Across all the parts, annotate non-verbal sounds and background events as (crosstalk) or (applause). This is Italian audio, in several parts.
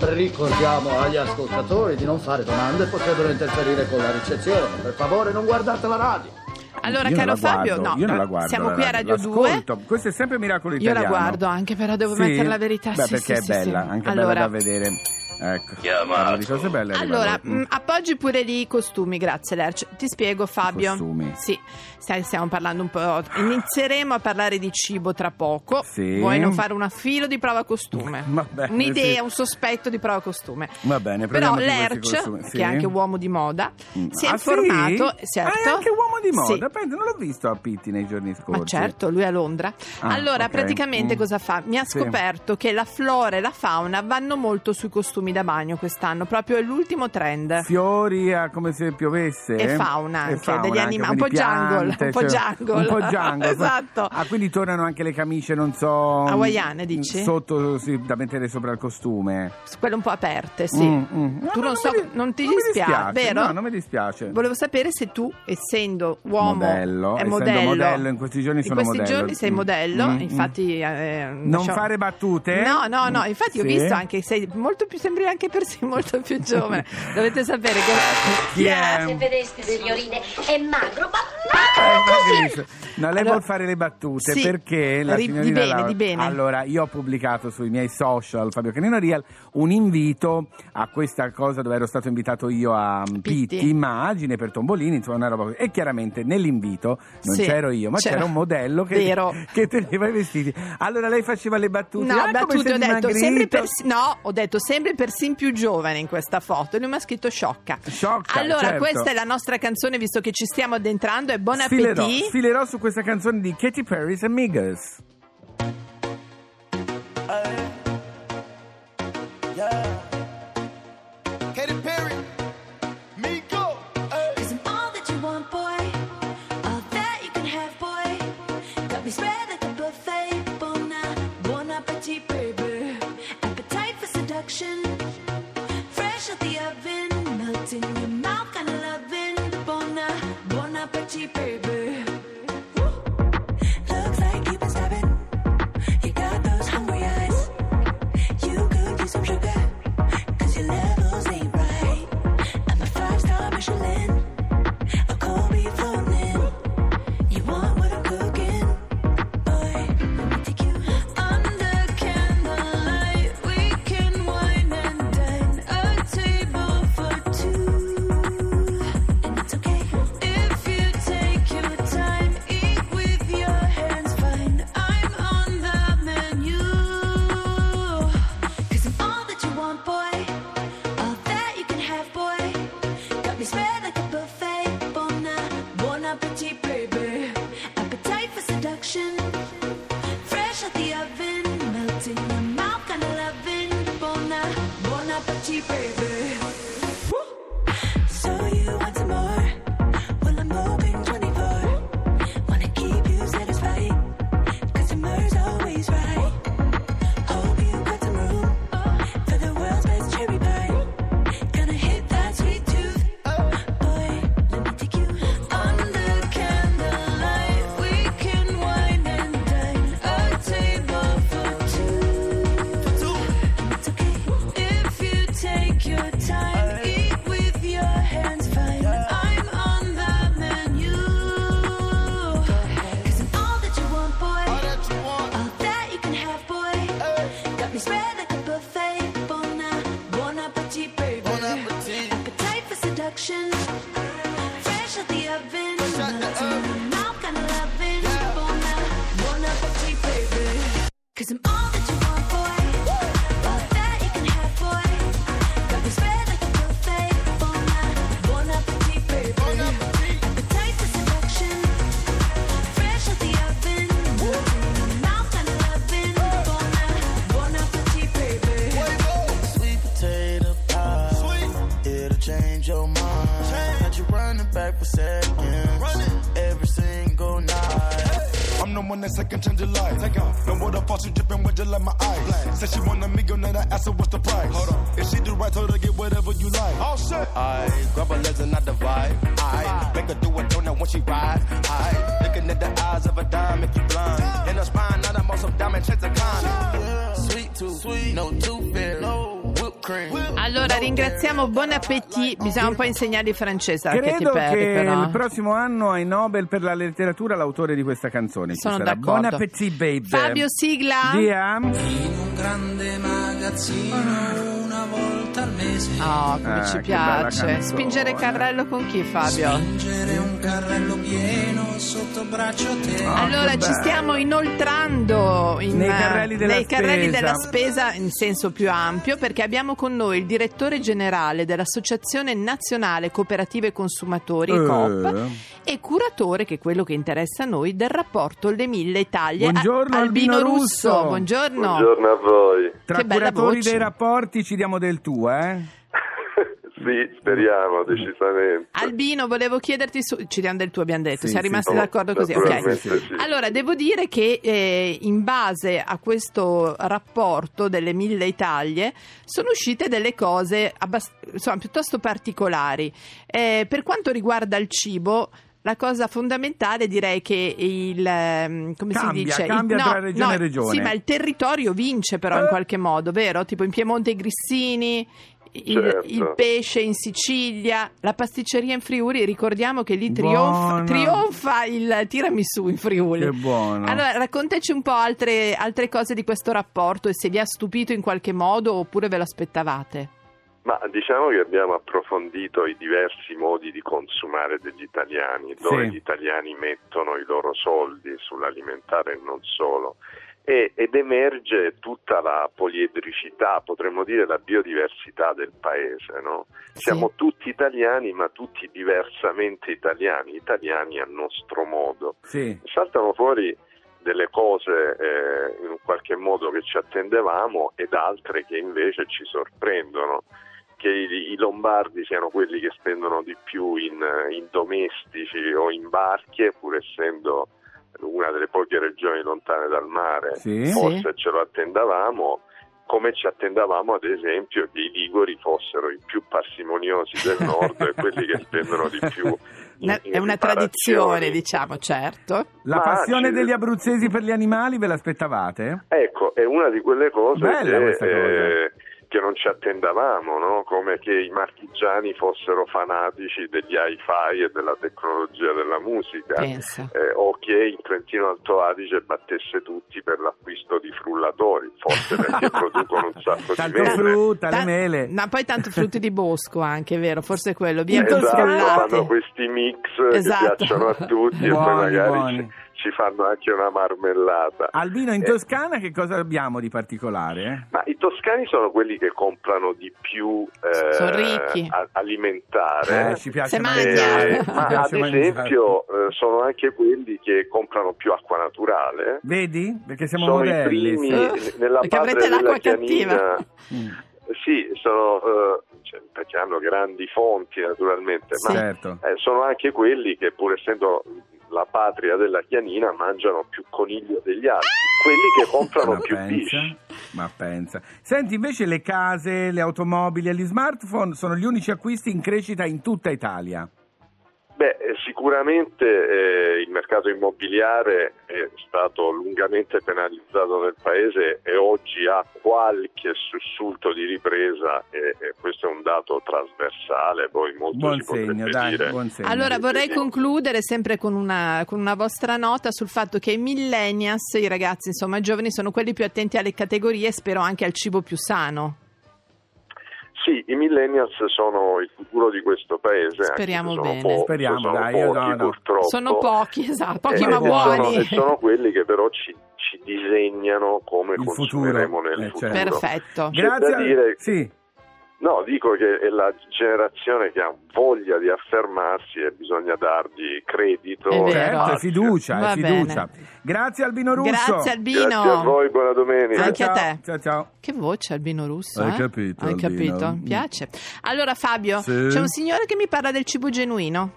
Ricordiamo agli ascoltatori di non fare domande, potrebbero interferire con la ricezione. Per favore non guardate la radio. Allora, Io caro la guardo, Fabio, no, io non no, la guardo. siamo la qui a Radio 2. l'ascolto. Questo è sempre Miracolo Io Italiano. la guardo anche, però devo Sì? mettere la verità. Beh, sì, perché sì, è sì, bella, sì. anche allora, bella da vedere. Ecco, parla di cose belle. Allora, dopo. mh, appoggi pure di costumi, grazie Lerch. Ti spiego Fabio. Costumi. Sì, stai- stiamo parlando un po'. Inizieremo a parlare di cibo tra poco. Sì. Vuoi non fare un filo di prova costume? Va bene, Un'idea, sì. un sospetto di prova costume. Va bene, Però Lerch. Sì. che è anche uomo di moda, Mm. si è Ah, informato. Sì? Certo. Ah, è anche uomo di Sì. moda. Pensa, non l'ho visto a Pitti nei giorni scorsi. Ma certo, lui è a Londra. Ah, allora, ok. praticamente Mm. cosa fa? Mi ha Sì. scoperto che la flora e la fauna vanno molto sui costumi da bagno quest'anno, proprio è l'ultimo trend. Fiori a come se piovesse. E fauna E anche, fauna degli anche, anima- un po' jungle, piante, un po' cioè, jungle. Un po' jungle. (laughs) Esatto. Ah, quindi tornano anche le camicie, non so... Hawaiane, dici? Sotto, sì, da mettere sopra il costume. Quelle un po' aperte, sì. Mm, mm. No, Tu no, non, so, mi non ti non mi dispiace, vero? No, non mi dispiace. Volevo sapere se tu, essendo uomo Modello, e essendo modello, modello, in questi giorni sono in questi modello. giorni sei Mm, modello, mm, mm. infatti... eh, Non lasciamo- fare battute? No, no, no, infatti ho Sì. visto anche, sei molto più, sembri anche per sé molto più giovane. (laughs) Dovete sapere che... Chi è? Se vedeste, signorine, è magro, ma magro ma così. No, lei Allora- vuol fare le battute Sì, perché la ri- di signorina bene, Laura- di bene. Allora, io ho pubblicato sui miei social Fabio Canino Real un invito a questa cosa dove ero stato invitato io a Pitti. Pitti, immagine per Tombolini, insomma una roba così. E chiaramente nell'invito non Sì, c'ero io, ma c'era, c'era- un modello che, Vero. (laughs) che teneva i vestiti. Allora lei faceva le battute. No, ah, come battute, sei ho detto, dimagrito. sembri persi- no, ho detto sembri persino più giovane in questa foto. E lui mi ha scritto sciocca. Sciocca, Allora, certo. questa è la nostra canzone, visto che ci stiamo addentrando. E buon Sfilerò, appetito. sfilerò su questa canzone di Katy Perry's Amigas. Katy that second change your life. Take off. No water faucet dripping with just like my eyes. Said she want a meal, now I asked her what's the price. Hold on. If she do right, told her get whatever you like. Oh shit. I grab her legs and I divide. I make her do a donut when she ride. I looking at the eyes of a dime make you blind. In her spine, now I'm on some diamond chains of kind. Sweet tooth, sweet, no tooth fairy, no whipped cream. Allora ringraziamo Bon Appetit, bisogna un po' insegnargli francese a Katy Credo Perry che però. il prossimo anno ai Nobel per la letteratura l'autore di questa canzone ci Sono sarà. d'accordo. Buon appetit, babe. Fabio Sigla. Dia. In un grande magazzino una volta al mese. Oh, come Ah, ci che bella piace. canzone. Spingere carrello con chi, Fabio? Spingere un carrello pieno sotto braccio a te. Ah, allora ci stiamo inoltrando in, Nei carrelli della nei carrelli spesa. della spesa in senso più ampio perché abbiamo con noi il direttore generale dell'Associazione Nazionale Cooperative Consumatori Eh. Coop e curatore, che è quello che interessa a noi, del rapporto Le Mille Italie. Buongiorno, A- Albino, Albino Russo. Russo. Buongiorno. Buongiorno a voi. Tra Che curatori dei rapporti ci diamo del tuo, eh? Sì, speriamo decisamente. Albino, volevo chiederti su... Ci diamo del tuo, abbiamo detto, Sì, siamo sì, rimasti No, d'accordo così, ok. naturalmente sì. Allora, devo dire che eh, in base a questo rapporto delle mille Italie sono uscite delle cose abbast- insomma, piuttosto particolari. Eh, per quanto riguarda il cibo, la cosa fondamentale direi che il ehm, come Cambia, si dice cambia il, tra regione no, e regione. Sì, ma il territorio vince però in Eh. qualche modo, vero? Tipo in Piemonte i grissini, il, Certo. il pesce in Sicilia, la pasticceria in Friuli, ricordiamo che lì Buono. trionfa, il tiramisù in Friuli. Che buono. Allora, raccontaci un po' altre, altre cose di questo rapporto e se vi ha stupito in qualche modo oppure ve lo aspettavate. Ma diciamo che abbiamo approfondito i diversi modi di consumare degli italiani, dove Sì. gli italiani mettono i loro soldi sull'alimentare e non solo. E- ed emerge tutta la poliedricità, potremmo dire la biodiversità del paese. no? Siamo tutti italiani, ma tutti diversamente italiani, italiani a nostro modo. Sì. saltano fuori delle cose eh, in qualche modo che ci attendevamo ed altre che invece ci sorprendono. Che i, i lombardi siano quelli che spendono di più in, eh, in domestici o in barche, pur essendo una delle poche regioni lontane dal mare, Sì. forse ce lo attendavamo, come ci attendavamo ad esempio che i liguri fossero i più parsimoniosi del nord e quelli che spendono di più. (laughs) in- in è una tradizione, diciamo, certo. La Ma passione ci- degli abruzzesi per gli animali ve l'aspettavate? Ecco, è una di quelle cose Bella che, questa cosa. eh, che non ci attendavamo, no? come che i marchigiani fossero fanatici degli hi-fi e della tecnologia della musica, eh, o che il Trentino Alto Adige battesse tutti per l'acquisto di frullatori, forse perché (laughs) producono un sacco di mele. frutta, le Ta- mele. Ma poi tanto frutti di bosco anche, vero? Forse quello, via Esatto, Esatto, fanno questi mix Esatto. che piacciono a tutti e Buoni, poi magari buoni. ci, ci fanno anche una marmellata. Albino, in Eh, Toscana che cosa abbiamo di particolare? Ma i toscani sono quelli che comprano di più eh, a- alimentare. Eh, ci piace. Eh, ma ad piace mangiare. esempio eh, sono anche quelli che comprano più acqua naturale. Vedi? Perché siamo sono i modelli. primi sì. nella Perché patria avrete della l'acqua Chianina. cattiva. Mm, Sì, sono eh, cioè, perché hanno grandi fonti naturalmente, Sì. ma Certo. eh, sono anche quelli che pur essendo la patria della Chianina mangiano più coniglio degli altri, quelli che comprano più pesce. Ma pensa. Senti, invece le case, le automobili e gli smartphone sono gli unici acquisti in crescita in tutta Italia. Beh, eh, sicuramente eh, il mercato immobiliare è stato lungamente penalizzato nel paese e oggi ha qualche sussulto di ripresa e, e questo è un dato trasversale, poi molto Buon segno, dai, dire. buon segno. Allora vorrei concludere sempre con una, con una vostra nota sul fatto che i millennials, i ragazzi insomma giovani, sono quelli più attenti alle categorie e spero anche al cibo più sano. Sì, i millennials sono il futuro di questo paese. Speriamo sono bene. po- Speriamo, sono dai, pochi, no, no. purtroppo. Sono pochi, esatto, pochi Eh, ma buoni. Sono, e sono quelli che però ci, ci disegnano come Il consumeremo futuro, nel eh, futuro. certo. Perfetto. C'è Grazie. da dire- Sì. No, dico che è la generazione che ha voglia di affermarsi e bisogna dargli credito. È vero. e Certo, è spazio. fiducia, fiducia. Grazie Albino Russo. Grazie Albino. Grazie a voi, buona domenica. Anche a ciao, te. Ciao ciao. Che voce Albino Russo, Hai eh? capito, Hai Albino? capito? Mi piace. Allora Fabio, Sì. c'è un signore che mi parla del cibo genuino.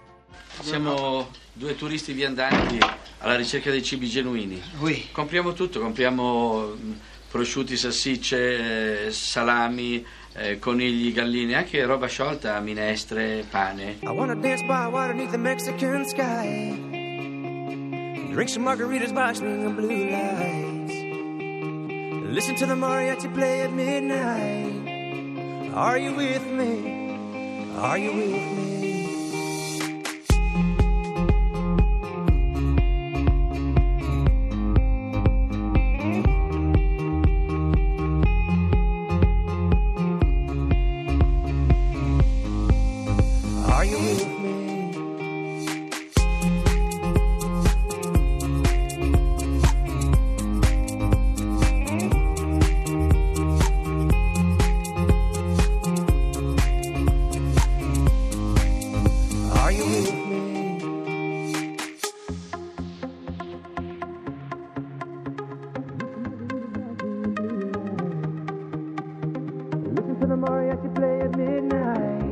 Siamo due turisti viandanti alla ricerca dei cibi genuini. Oui. Compriamo tutto, compriamo mm, prosciutti, salsicce, eh, salami, eh, conigli, galline, anche roba sciolta, minestre, pane. I wanna dance by water beneath the Mexican sky. Drink some margaritas by swinging blue lights. Listen to the mariachi play at midnight. Are you with me? Are you with me? To the mariachi play at midnight.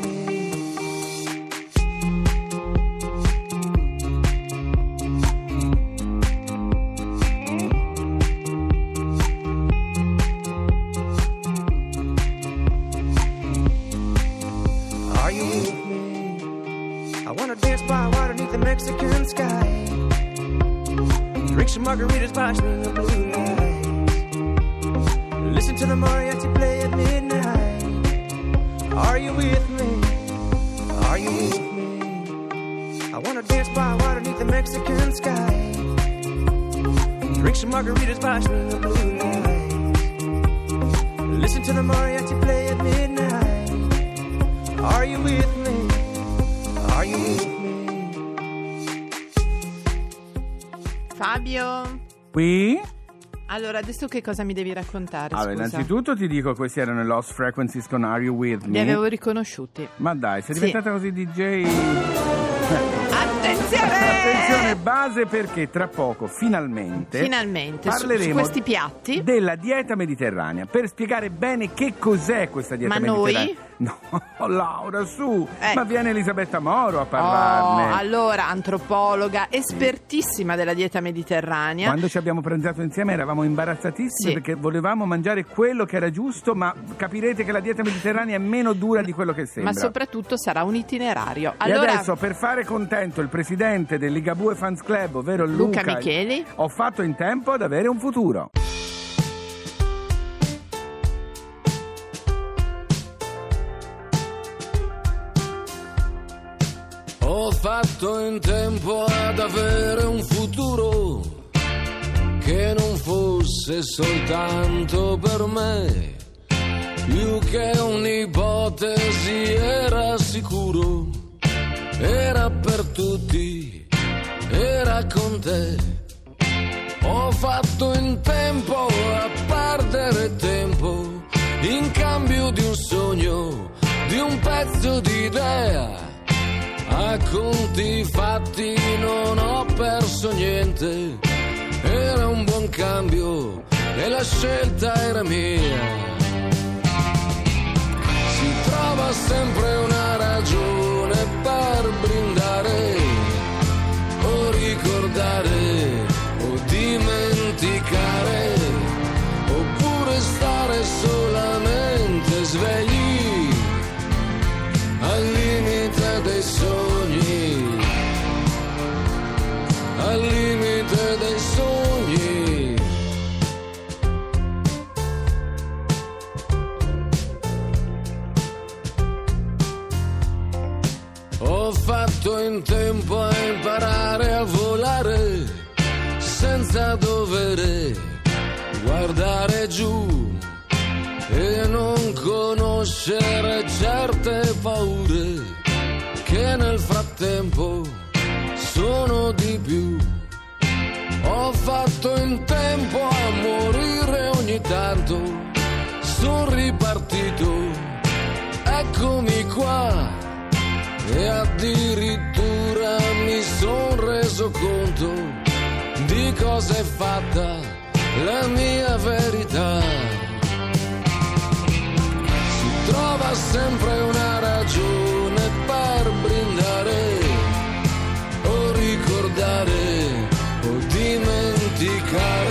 Margaritas by swinging blue lights. Listen to the mariachi play at midnight. Are you with me? Are you with me? I wanna dance by water beneath the Mexican sky. Drink some margaritas by swinging blue lights. Listen to the mariachi play at midnight. Are you with me? Are you with me? Fabio, Qui? allora adesso che cosa mi devi raccontare? Allora, scusa? innanzitutto ti dico, questi erano i Lost Frequencies con Are You With Li Me? avevo riconosciuti. Ma dai, sei Sì. diventata così DJ. Attenzione! Attenzione, base perché tra poco, finalmente, Finalmente, su- su parleremo questi piatti. della dieta mediterranea per spiegare bene che cos'è questa dieta Ma noi? No, (laughs) Laura, su, Eh. ma viene Elisabetta Moro a Oh, parlarne. allora, antropologa, espertissima della dieta mediterranea. Quando ci abbiamo pranzato insieme eravamo imbarazzatissimi Sì. perché volevamo mangiare quello che era giusto, ma capirete che la dieta mediterranea è meno dura di quello che sembra. Ma soprattutto sarà un itinerario. E Allora, adesso per fare contento il presidente del Ligabue Fans Club, ovvero Luca Luca, Micheli. ho fatto in tempo ad avere un futuro. Fatto in tempo ad avere un futuro che non fosse soltanto per me, più che un'ipotesi era sicuro, era per tutti, era con te. Ho fatto in tempo a perdere tempo in cambio di un sogno, di un pezzo di idea. A conti fatti non ho perso niente, era un buon cambio e la scelta era mia. Si trova sempre una a imparare a volare senza dover guardare giù e non conoscere certe paure che nel frattempo sono di più. Ho fatto in tempo a morire ogni tanto, sono ripartito eccomi qua e addirittura reso conto di cosa è fatta la mia verità. Si trova sempre una ragione per brindare o ricordare o dimenticare